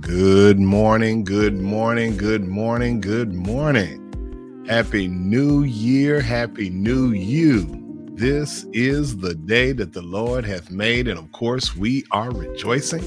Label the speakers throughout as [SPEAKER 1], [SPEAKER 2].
[SPEAKER 1] Good morning, good morning, good morning, good morning. Happy New Year, Happy New You. This is the day that the Lord hath made, and of course, we are rejoicing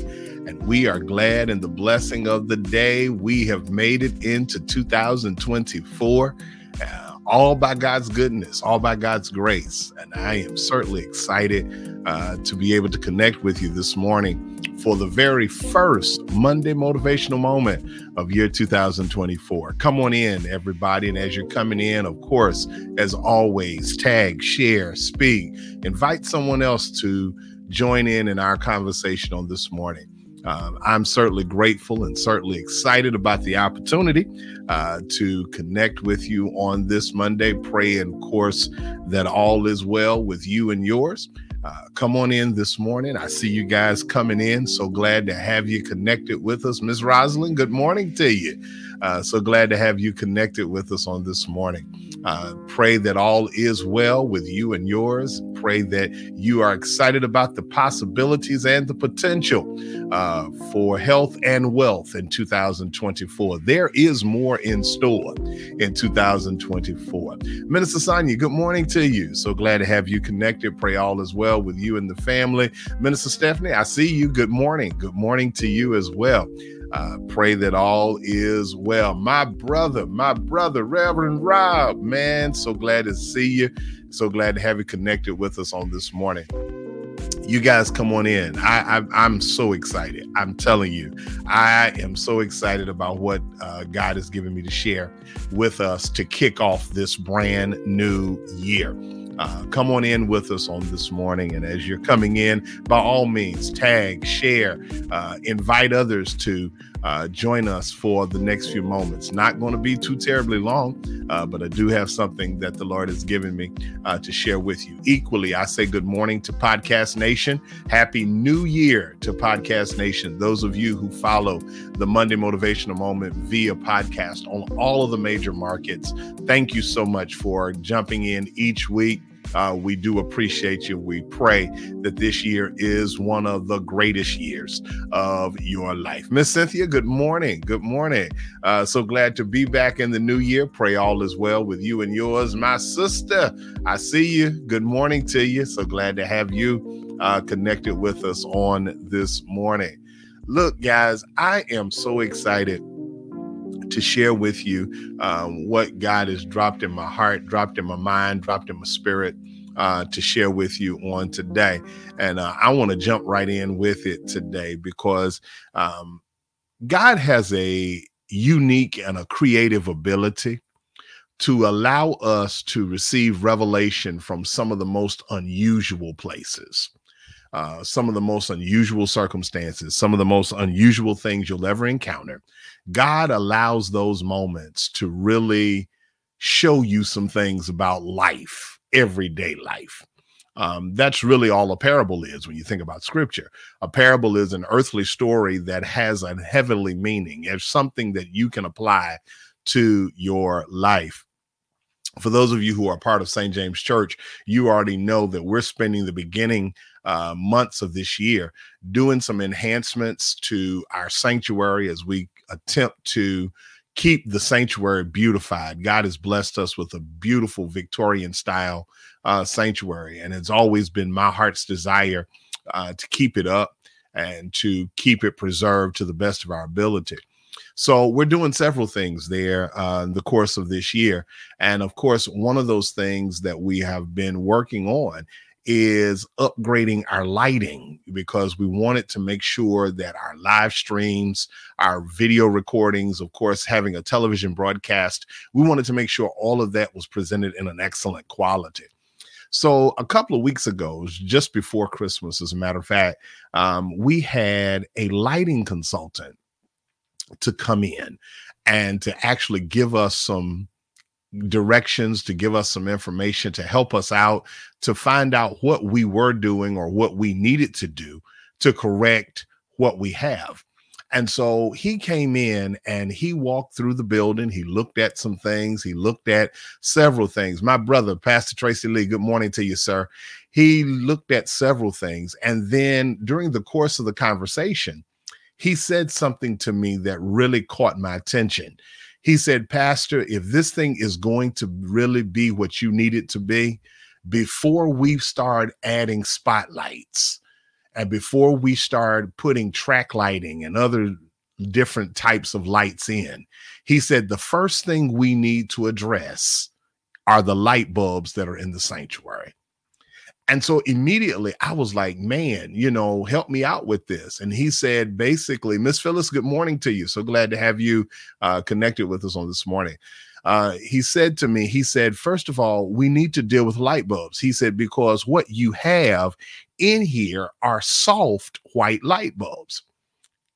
[SPEAKER 1] and we are glad in the blessing of the day. We have made it into 2024. Uh, all by God's goodness, all by God's grace. And I am certainly excited uh, to be able to connect with you this morning for the very first Monday motivational moment of year 2024. Come on in, everybody. And as you're coming in, of course, as always, tag, share, speak, invite someone else to join in in our conversation on this morning. Uh, I'm certainly grateful and certainly excited about the opportunity uh, to connect with you on this Monday. Pray, of course, that all is well with you and yours. Uh, come on in this morning. I see you guys coming in. So glad to have you connected with us. Miss Rosalind, good morning to you. Uh, so glad to have you connected with us on this morning. Uh, pray that all is well with you and yours. Pray that you are excited about the possibilities and the potential uh, for health and wealth in 2024. There is more in store in 2024. Minister Sonia, good morning to you. So glad to have you connected. Pray all is well with you and the family. Minister Stephanie, I see you. Good morning. Good morning to you as well. Uh, pray that all is well. My brother, my brother, Reverend Rob, man, so glad to see you. So glad to have you connected with us on this morning. You guys come on in. I, I am so excited. I'm telling you, I am so excited about what uh, God has given me to share with us to kick off this brand new year. Uh, come on in with us on this morning. And as you're coming in, by all means, tag, share, uh, invite others to uh, join us for the next few moments. Not going to be too terribly long, uh, but I do have something that the Lord has given me uh, to share with you. Equally, I say good morning to Podcast Nation. Happy New Year to Podcast Nation. Those of you who follow the Monday Motivational Moment via podcast on all of the major markets, thank you so much for jumping in each week uh, we do appreciate you. We pray that this year is one of the greatest years of your life. Miss Cynthia, good morning. Good morning. Uh, so glad to be back in the new year. Pray all is well with you and yours. My sister, I see you. Good morning to you. So glad to have you uh, connected with us on this morning. Look, guys, I am so excited to share with you um, what God has dropped in my heart, dropped in my mind, dropped in my spirit uh, to share with you on today. And uh, I want to jump right in with it today because um, God has a unique and a creative ability to allow us to receive revelation from some of the most unusual places. Uh, some of the most unusual circumstances, some of the most unusual things you'll ever encounter. God allows those moments to really show you some things about life, everyday life. Um, that's really all a parable is when you think about scripture. A parable is an earthly story that has a heavenly meaning. It's something that you can apply to your life for those of you who are part of St. James Church, you already know that we're spending the beginning uh, months of this year doing some enhancements to our sanctuary as we attempt to keep the sanctuary beautified. God has blessed us with a beautiful Victorian style uh, sanctuary, and it's always been my heart's desire uh, to keep it up and to keep it preserved to the best of our ability. So we're doing several things there uh, in the course of this year. And of course, one of those things that we have been working on is upgrading our lighting because we wanted to make sure that our live streams, our video recordings, of course, having a television broadcast, we wanted to make sure all of that was presented in an excellent quality. So a couple of weeks ago, just before Christmas, as a matter of fact, um, we had a lighting consultant to come in and to actually give us some directions to give us some information to help us out to find out what we were doing or what we needed to do to correct what we have. And so he came in and he walked through the building. He looked at some things. He looked at several things. My brother, Pastor Tracy Lee, good morning to you, sir. He looked at several things. And then during the course of the conversation, he said something to me that really caught my attention. He said, Pastor, if this thing is going to really be what you need it to be, before we start adding spotlights and before we start putting track lighting and other different types of lights in, he said, the first thing we need to address are the light bulbs that are in the sanctuary. And so immediately I was like, man, you know, help me out with this. And he said, basically, Miss Phyllis, good morning to you. So glad to have you uh, connected with us on this morning. Uh, he said to me, he said, first of all, we need to deal with light bulbs. He said, because what you have in here are soft white light bulbs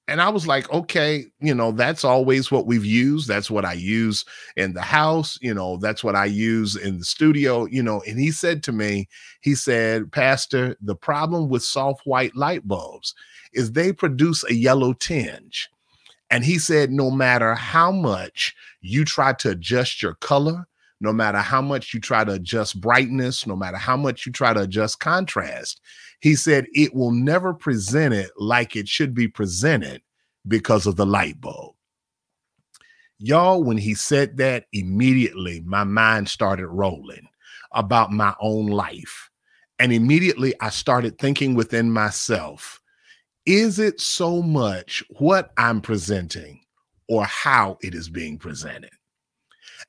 [SPEAKER 1] and I was like, okay, you know, that's always what we've used. That's what I use in the house. You know, that's what I use in the studio, you know. And he said to me, he said, Pastor, the problem with soft white light bulbs is they produce a yellow tinge. And he said, no matter how much you try to adjust your color, no matter how much you try to adjust brightness, no matter how much you try to adjust contrast, he said it will never present it like it should be presented because of the light bulb. Y'all, when he said that, immediately my mind started rolling about my own life. And immediately I started thinking within myself, is it so much what I'm presenting or how it is being presented?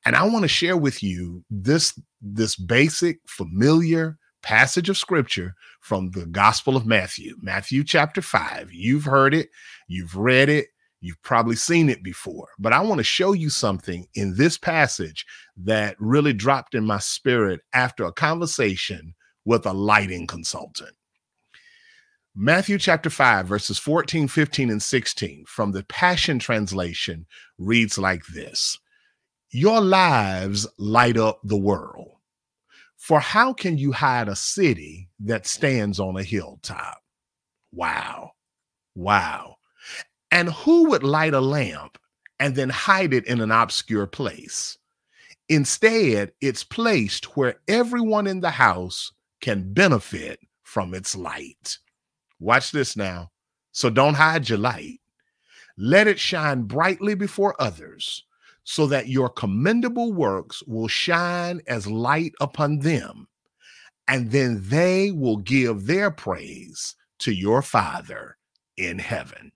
[SPEAKER 1] And I want to share with you this, this basic, familiar passage of scripture from the Gospel of Matthew, Matthew chapter 5. You've heard it, you've read it, you've probably seen it before, but I want to show you something in this passage that really dropped in my spirit after a conversation with a lighting consultant. Matthew chapter 5, verses 14, 15, and 16 from the Passion Translation reads like this Your lives light up the world. For how can you hide a city that stands on a hilltop? Wow. Wow. And who would light a lamp and then hide it in an obscure place? Instead, it's placed where everyone in the house can benefit from its light. Watch this now. So don't hide your light. Let it shine brightly before others so that your commendable works will shine as light upon them, and then they will give their praise to your Father in heaven.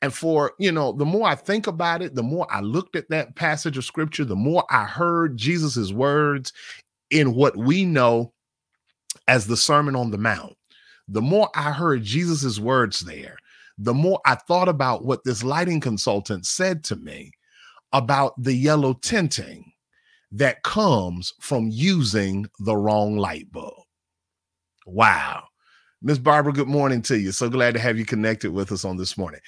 [SPEAKER 1] And for, you know, the more I think about it, the more I looked at that passage of scripture, the more I heard Jesus's words in what we know as the Sermon on the Mount. The more I heard Jesus's words there, the more I thought about what this lighting consultant said to me about the yellow tinting that comes from using the wrong light bulb. Wow. Miss Barbara, good morning to you. So glad to have you connected with us on this morning.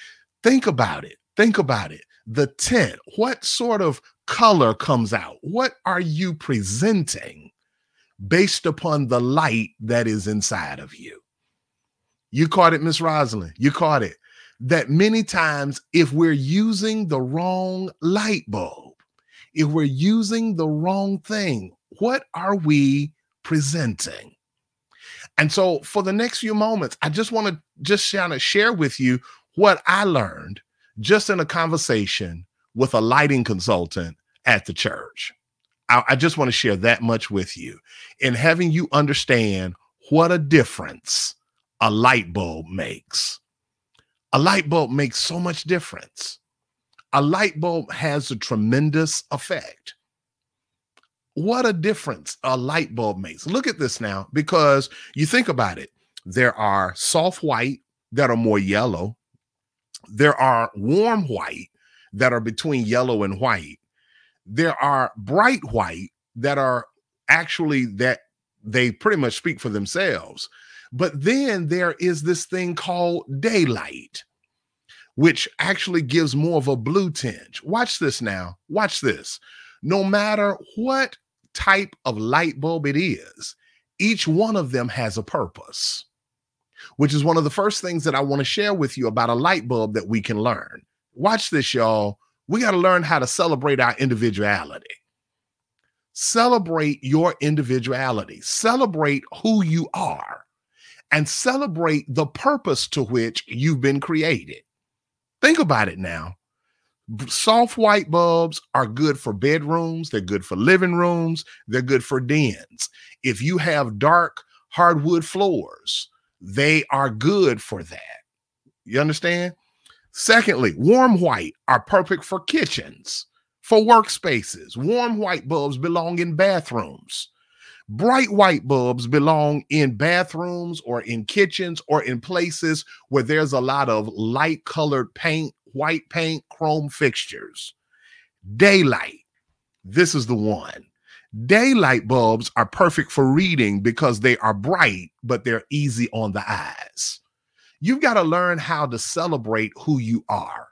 [SPEAKER 1] Think about it. Think about it. The tint, what sort of color comes out? What are you presenting based upon the light that is inside of you? You caught it, Miss Rosalind. You caught it that many times, if we're using the wrong light bulb, if we're using the wrong thing, what are we presenting? And so, for the next few moments, I just want to just kind of share with you what I learned just in a conversation with a lighting consultant at the church. I, I just want to share that much with you in having you understand what a difference a light bulb makes. A light bulb makes so much difference. A light bulb has a tremendous effect. What a difference a light bulb makes. Look at this now, because you think about it. There are soft white that are more yellow. There are warm white that are between yellow and white. There are bright white that are actually that they pretty much speak for themselves. But then there is this thing called daylight, which actually gives more of a blue tinge. Watch this now. Watch this. No matter what type of light bulb it is, each one of them has a purpose, which is one of the first things that I want to share with you about a light bulb that we can learn. Watch this, y'all. We got to learn how to celebrate our individuality. Celebrate your individuality, celebrate who you are and celebrate the purpose to which you've been created. Think about it now. Soft white bulbs are good for bedrooms, they're good for living rooms, they're good for dens. If you have dark hardwood floors, they are good for that. You understand? Secondly, warm white are perfect for kitchens, for workspaces. Warm white bulbs belong in bathrooms. Bright white bulbs belong in bathrooms or in kitchens or in places where there's a lot of light colored paint, white paint, chrome fixtures. Daylight. This is the one. Daylight bulbs are perfect for reading because they are bright, but they're easy on the eyes. You've got to learn how to celebrate who you are.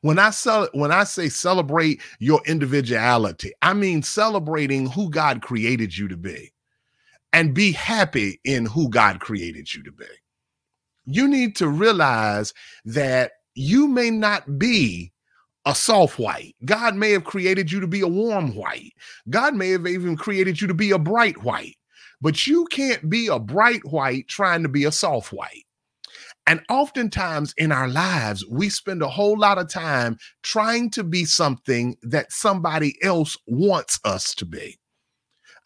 [SPEAKER 1] When I sell when I say celebrate your individuality, I mean celebrating who God created you to be and be happy in who God created you to be. You need to realize that you may not be a soft white. God may have created you to be a warm white. God may have even created you to be a bright white. But you can't be a bright white trying to be a soft white. And oftentimes in our lives, we spend a whole lot of time trying to be something that somebody else wants us to be.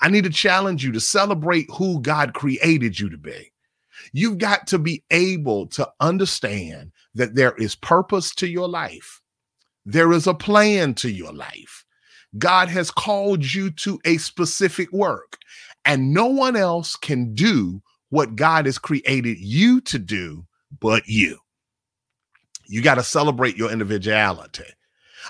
[SPEAKER 1] I need to challenge you to celebrate who God created you to be. You've got to be able to understand that there is purpose to your life, there is a plan to your life. God has called you to a specific work, and no one else can do what God has created you to do but you. You got to celebrate your individuality.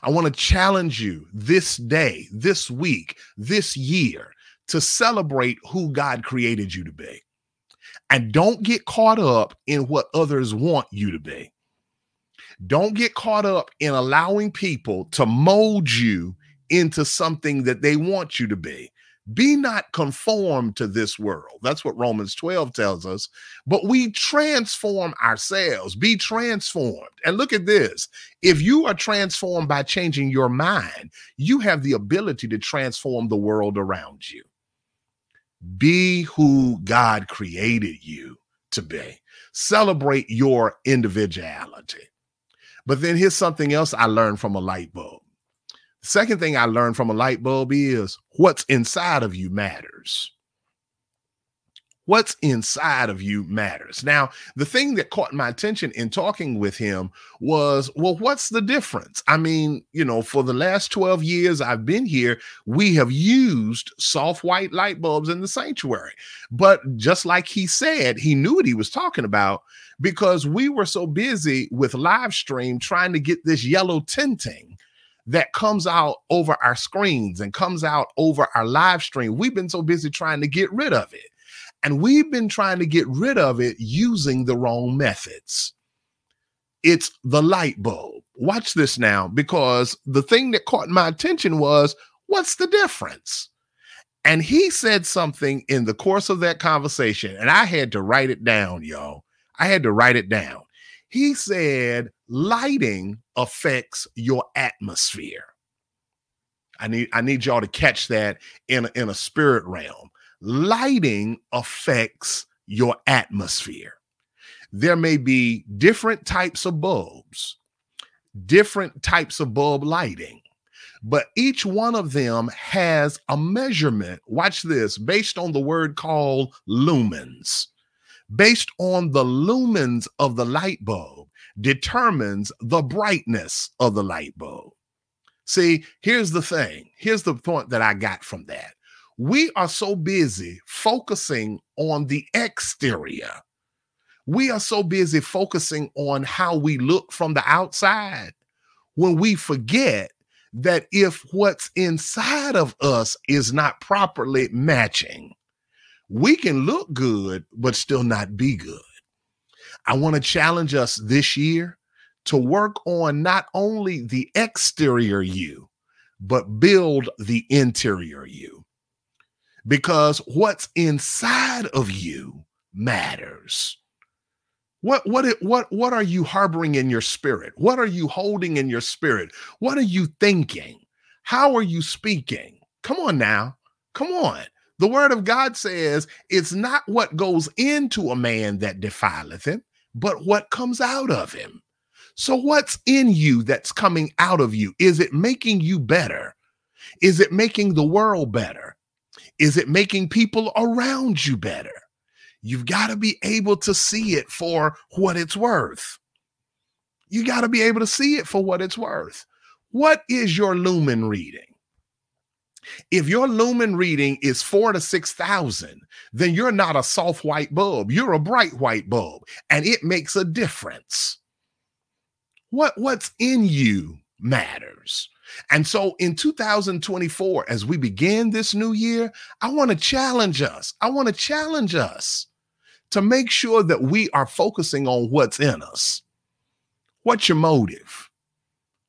[SPEAKER 1] I want to challenge you this day, this week, this year to celebrate who God created you to be. And don't get caught up in what others want you to be. Don't get caught up in allowing people to mold you into something that they want you to be. Be not conformed to this world. That's what Romans 12 tells us. But we transform ourselves, be transformed. And look at this if you are transformed by changing your mind, you have the ability to transform the world around you. Be who God created you to be. Celebrate your individuality. But then here's something else I learned from a light bulb Second thing I learned from a light bulb is what's inside of you matters. What's inside of you matters. Now, the thing that caught my attention in talking with him was, well, what's the difference? I mean, you know, for the last 12 years I've been here, we have used soft white light bulbs in the sanctuary. But just like he said, he knew what he was talking about because we were so busy with live stream trying to get this yellow tinting that comes out over our screens and comes out over our live stream. We've been so busy trying to get rid of it. And we've been trying to get rid of it using the wrong methods. It's the light bulb. Watch this now, because the thing that caught my attention was what's the difference? And he said something in the course of that conversation, and I had to write it down, y'all. I had to write it down. He said lighting affects your atmosphere. I need I need y'all to catch that in a, in a spirit realm. Lighting affects your atmosphere. There may be different types of bulbs, different types of bulb lighting, but each one of them has a measurement. Watch this, based on the word called lumens based on the lumens of the light bulb determines the brightness of the light bulb. See, here's the thing. Here's the point that I got from that. We are so busy focusing on the exterior. We are so busy focusing on how we look from the outside when we forget that if what's inside of us is not properly matching, we can look good, but still not be good. I want to challenge us this year to work on not only the exterior you, but build the interior you. Because what's inside of you matters. What what what what are you harboring in your spirit? What are you holding in your spirit? What are you thinking? How are you speaking? Come on now. Come on. The word of God says it's not what goes into a man that defileth him, but what comes out of him. So, what's in you that's coming out of you? Is it making you better? Is it making the world better? Is it making people around you better? You've got to be able to see it for what it's worth. You got to be able to see it for what it's worth. What is your lumen reading? If your lumen reading is four to 6,000, then you're not a soft white bulb. You're a bright white bulb, and it makes a difference. What, what's in you matters. And so in 2024, as we begin this new year, I want to challenge us. I want to challenge us to make sure that we are focusing on what's in us. What's your motive?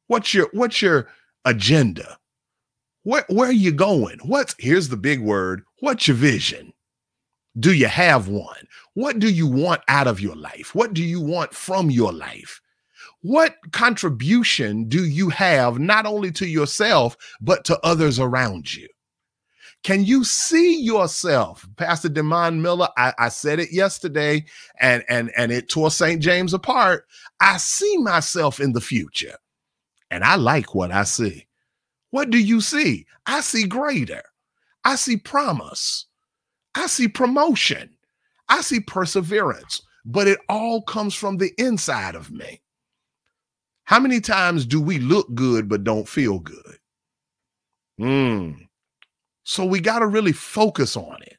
[SPEAKER 1] What's your what's your agenda? Where, where are you going? What's here's the big word. What's your vision? Do you have one? What do you want out of your life? What do you want from your life? What contribution do you have not only to yourself, but to others around you? Can you see yourself, Pastor Demond Miller? I, I said it yesterday, and and and it tore St. James apart. I see myself in the future, and I like what I see. What do you see? I see greater. I see promise. I see promotion. I see perseverance, but it all comes from the inside of me. How many times do we look good but don't feel good? Hmm. So we got to really focus on it.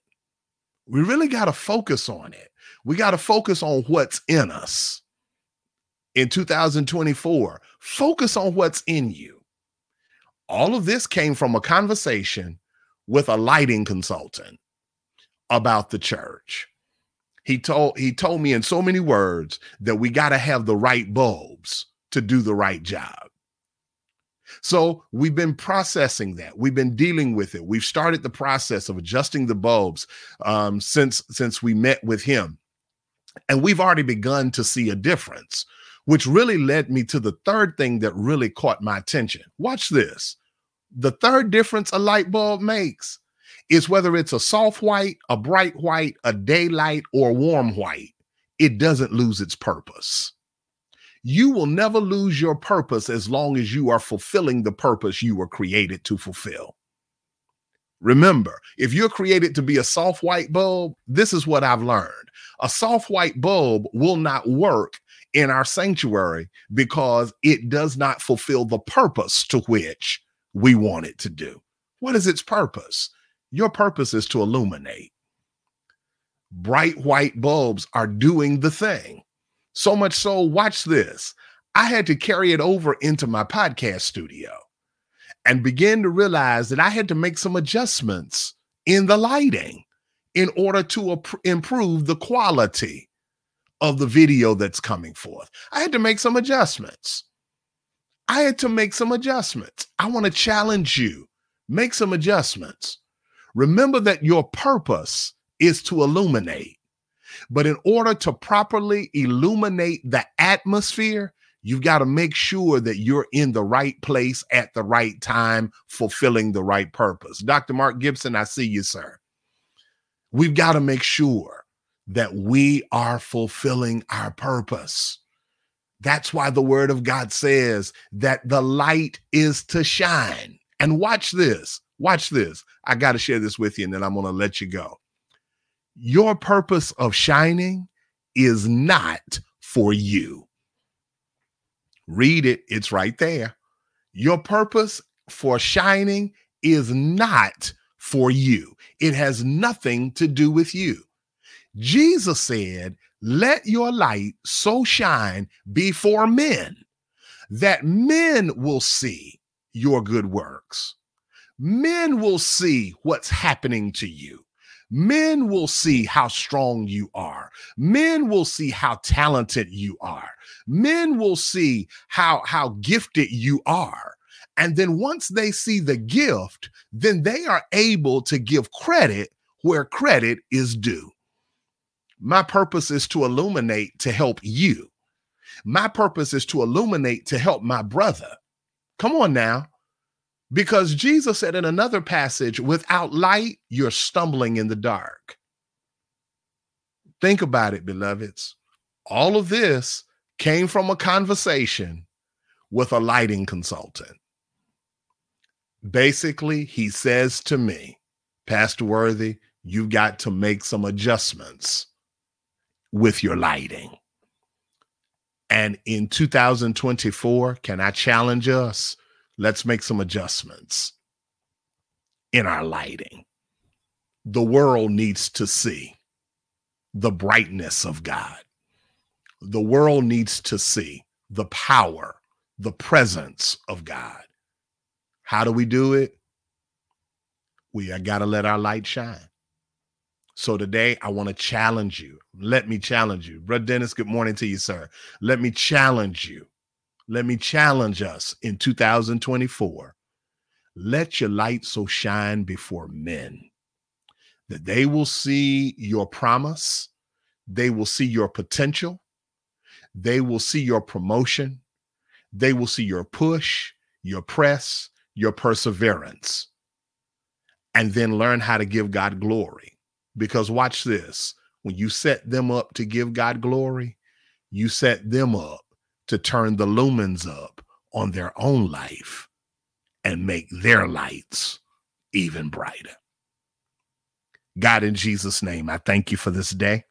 [SPEAKER 1] We really got to focus on it. We got to focus on what's in us in 2024. Focus on what's in you all of this came from a conversation with a lighting consultant about the church. He told he told me in so many words that we got to have the right bulbs to do the right job. So we've been processing that. We've been dealing with it. We've started the process of adjusting the bulbs um, since since we met with him, and we've already begun to see a difference, which really led me to the third thing that really caught my attention. Watch this. The third difference a light bulb makes is whether it's a soft white, a bright white, a daylight, or warm white, it doesn't lose its purpose. You will never lose your purpose as long as you are fulfilling the purpose you were created to fulfill. Remember, if you're created to be a soft white bulb, this is what I've learned. A soft white bulb will not work in our sanctuary because it does not fulfill the purpose to which we want it to do. What is its purpose? Your purpose is to illuminate. Bright white bulbs are doing the thing. So much so, watch this. I had to carry it over into my podcast studio and begin to realize that I had to make some adjustments in the lighting in order to improve the quality of the video that's coming forth. I had to make some adjustments. I had to make some adjustments. I want to challenge you. Make some adjustments. Remember that your purpose is to illuminate. But in order to properly illuminate the atmosphere, you've got to make sure that you're in the right place at the right time, fulfilling the right purpose. Dr. Mark Gibson, I see you, sir. We've got to make sure that we are fulfilling our purpose. That's why the word of God says that the light is to shine. And watch this. Watch this. I got to share this with you and then I'm going to let you go. Your purpose of shining is not for you. Read it, it's right there. Your purpose for shining is not for you, it has nothing to do with you. Jesus said let your light so shine before men that men will see your good works. Men will see what's happening to you. Men will see how strong you are. Men will see how talented you are. Men will see how, how gifted you are. And then once they see the gift, then they are able to give credit where credit is due. My purpose is to illuminate to help you. My purpose is to illuminate to help my brother. Come on now. Because Jesus said in another passage, without light, you're stumbling in the dark. Think about it, beloveds. All of this came from a conversation with a lighting consultant. Basically, he says to me, Pastor Worthy, you've got to make some adjustments with your lighting. And in 2024, can I challenge us? Let's make some adjustments in our lighting. The world needs to see the brightness of God. The world needs to see the power, the presence of God. How do we do it? We got to let our light shine. So today, I want to challenge you. Let me challenge you. Brother Dennis, good morning to you, sir. Let me challenge you. Let me challenge us in 2024. Let your light so shine before men that they will see your promise, they will see your potential, they will see your promotion, they will see your push, your press, your perseverance, and then learn how to give God glory. Because watch this when you set them up to give God glory, you set them up to turn the lumens up on their own life and make their lights even brighter. God, in Jesus' name, I thank you for this day.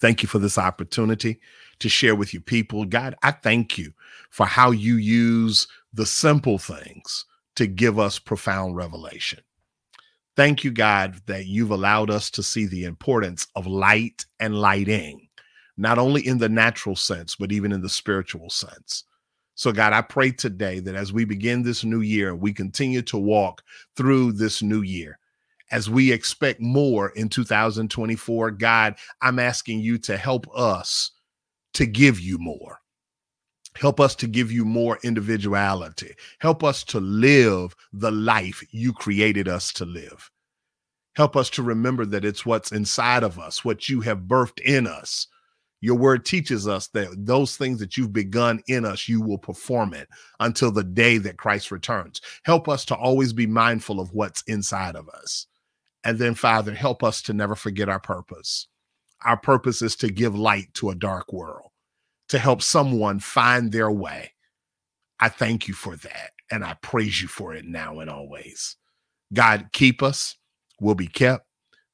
[SPEAKER 1] Thank you for this opportunity to share with you people. God, I thank you for how you use the simple things to give us profound revelation. Thank you, God, that you've allowed us to see the importance of light and lighting, not only in the natural sense, but even in the spiritual sense. So, God, I pray today that as we begin this new year, we continue to walk through this new year as we expect more in 2024, God, I'm asking you to help us to give you more. Help us to give you more individuality. Help us to live the life you created us to live. Help us to remember that it's what's inside of us, what you have birthed in us. Your word teaches us that those things that you've begun in us, you will perform it until the day that Christ returns. Help us to always be mindful of what's inside of us. And then, Father, help us to never forget our purpose. Our purpose is to give light to a dark world, to help someone find their way. I thank you for that. And I praise you for it now and always. God, keep us, we'll be kept.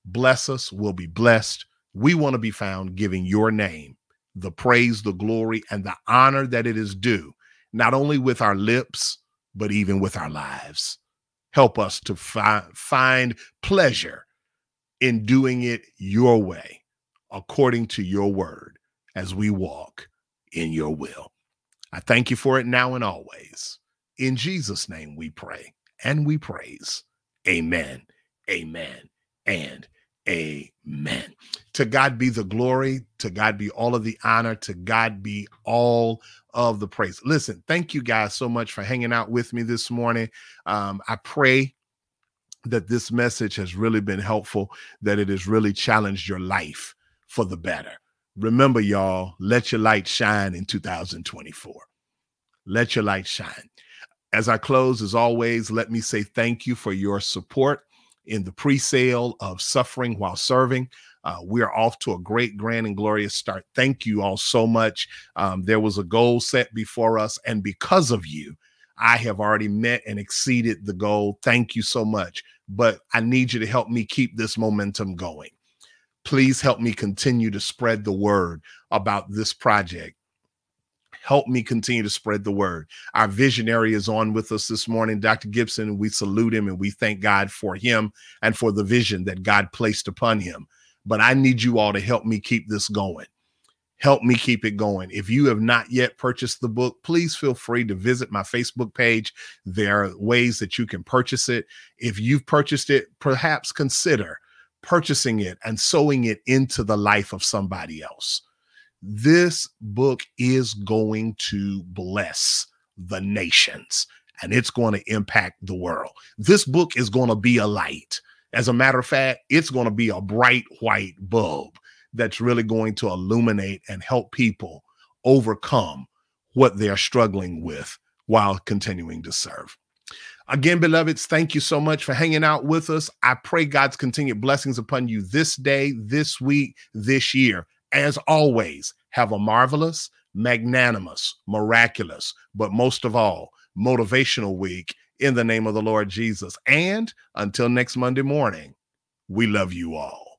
[SPEAKER 1] Bless us, we'll be blessed. We want to be found giving your name the praise, the glory, and the honor that it is due, not only with our lips, but even with our lives. Help us to fi- find pleasure in doing it your way, according to your word, as we walk in your will. I thank you for it now and always. In Jesus' name we pray and we praise. Amen, amen, and amen. To God be the glory. To God be all of the honor. To God be all of the praise. Listen, thank you guys so much for hanging out with me this morning. Um, I pray that this message has really been helpful, that it has really challenged your life for the better. Remember, y'all, let your light shine in 2024. Let your light shine. As I close, as always, let me say thank you for your support in the pre sale of Suffering While Serving. Uh, we are off to a great, grand, and glorious start. Thank you all so much. Um, there was a goal set before us, and because of you, I have already met and exceeded the goal. Thank you so much. But I need you to help me keep this momentum going. Please help me continue to spread the word about this project. Help me continue to spread the word. Our visionary is on with us this morning, Dr. Gibson. We salute him and we thank God for him and for the vision that God placed upon him but I need you all to help me keep this going. Help me keep it going. If you have not yet purchased the book, please feel free to visit my Facebook page. There are ways that you can purchase it. If you've purchased it, perhaps consider purchasing it and sowing it into the life of somebody else. This book is going to bless the nations and it's going to impact the world. This book is going to be a light. As a matter of fact, it's going to be a bright white bulb that's really going to illuminate and help people overcome what they're struggling with while continuing to serve. Again, beloveds, thank you so much for hanging out with us. I pray God's continued blessings upon you this day, this week, this year. As always, have a marvelous, magnanimous, miraculous, but most of all, motivational week in the name of the Lord Jesus. And until next Monday morning, we love you all.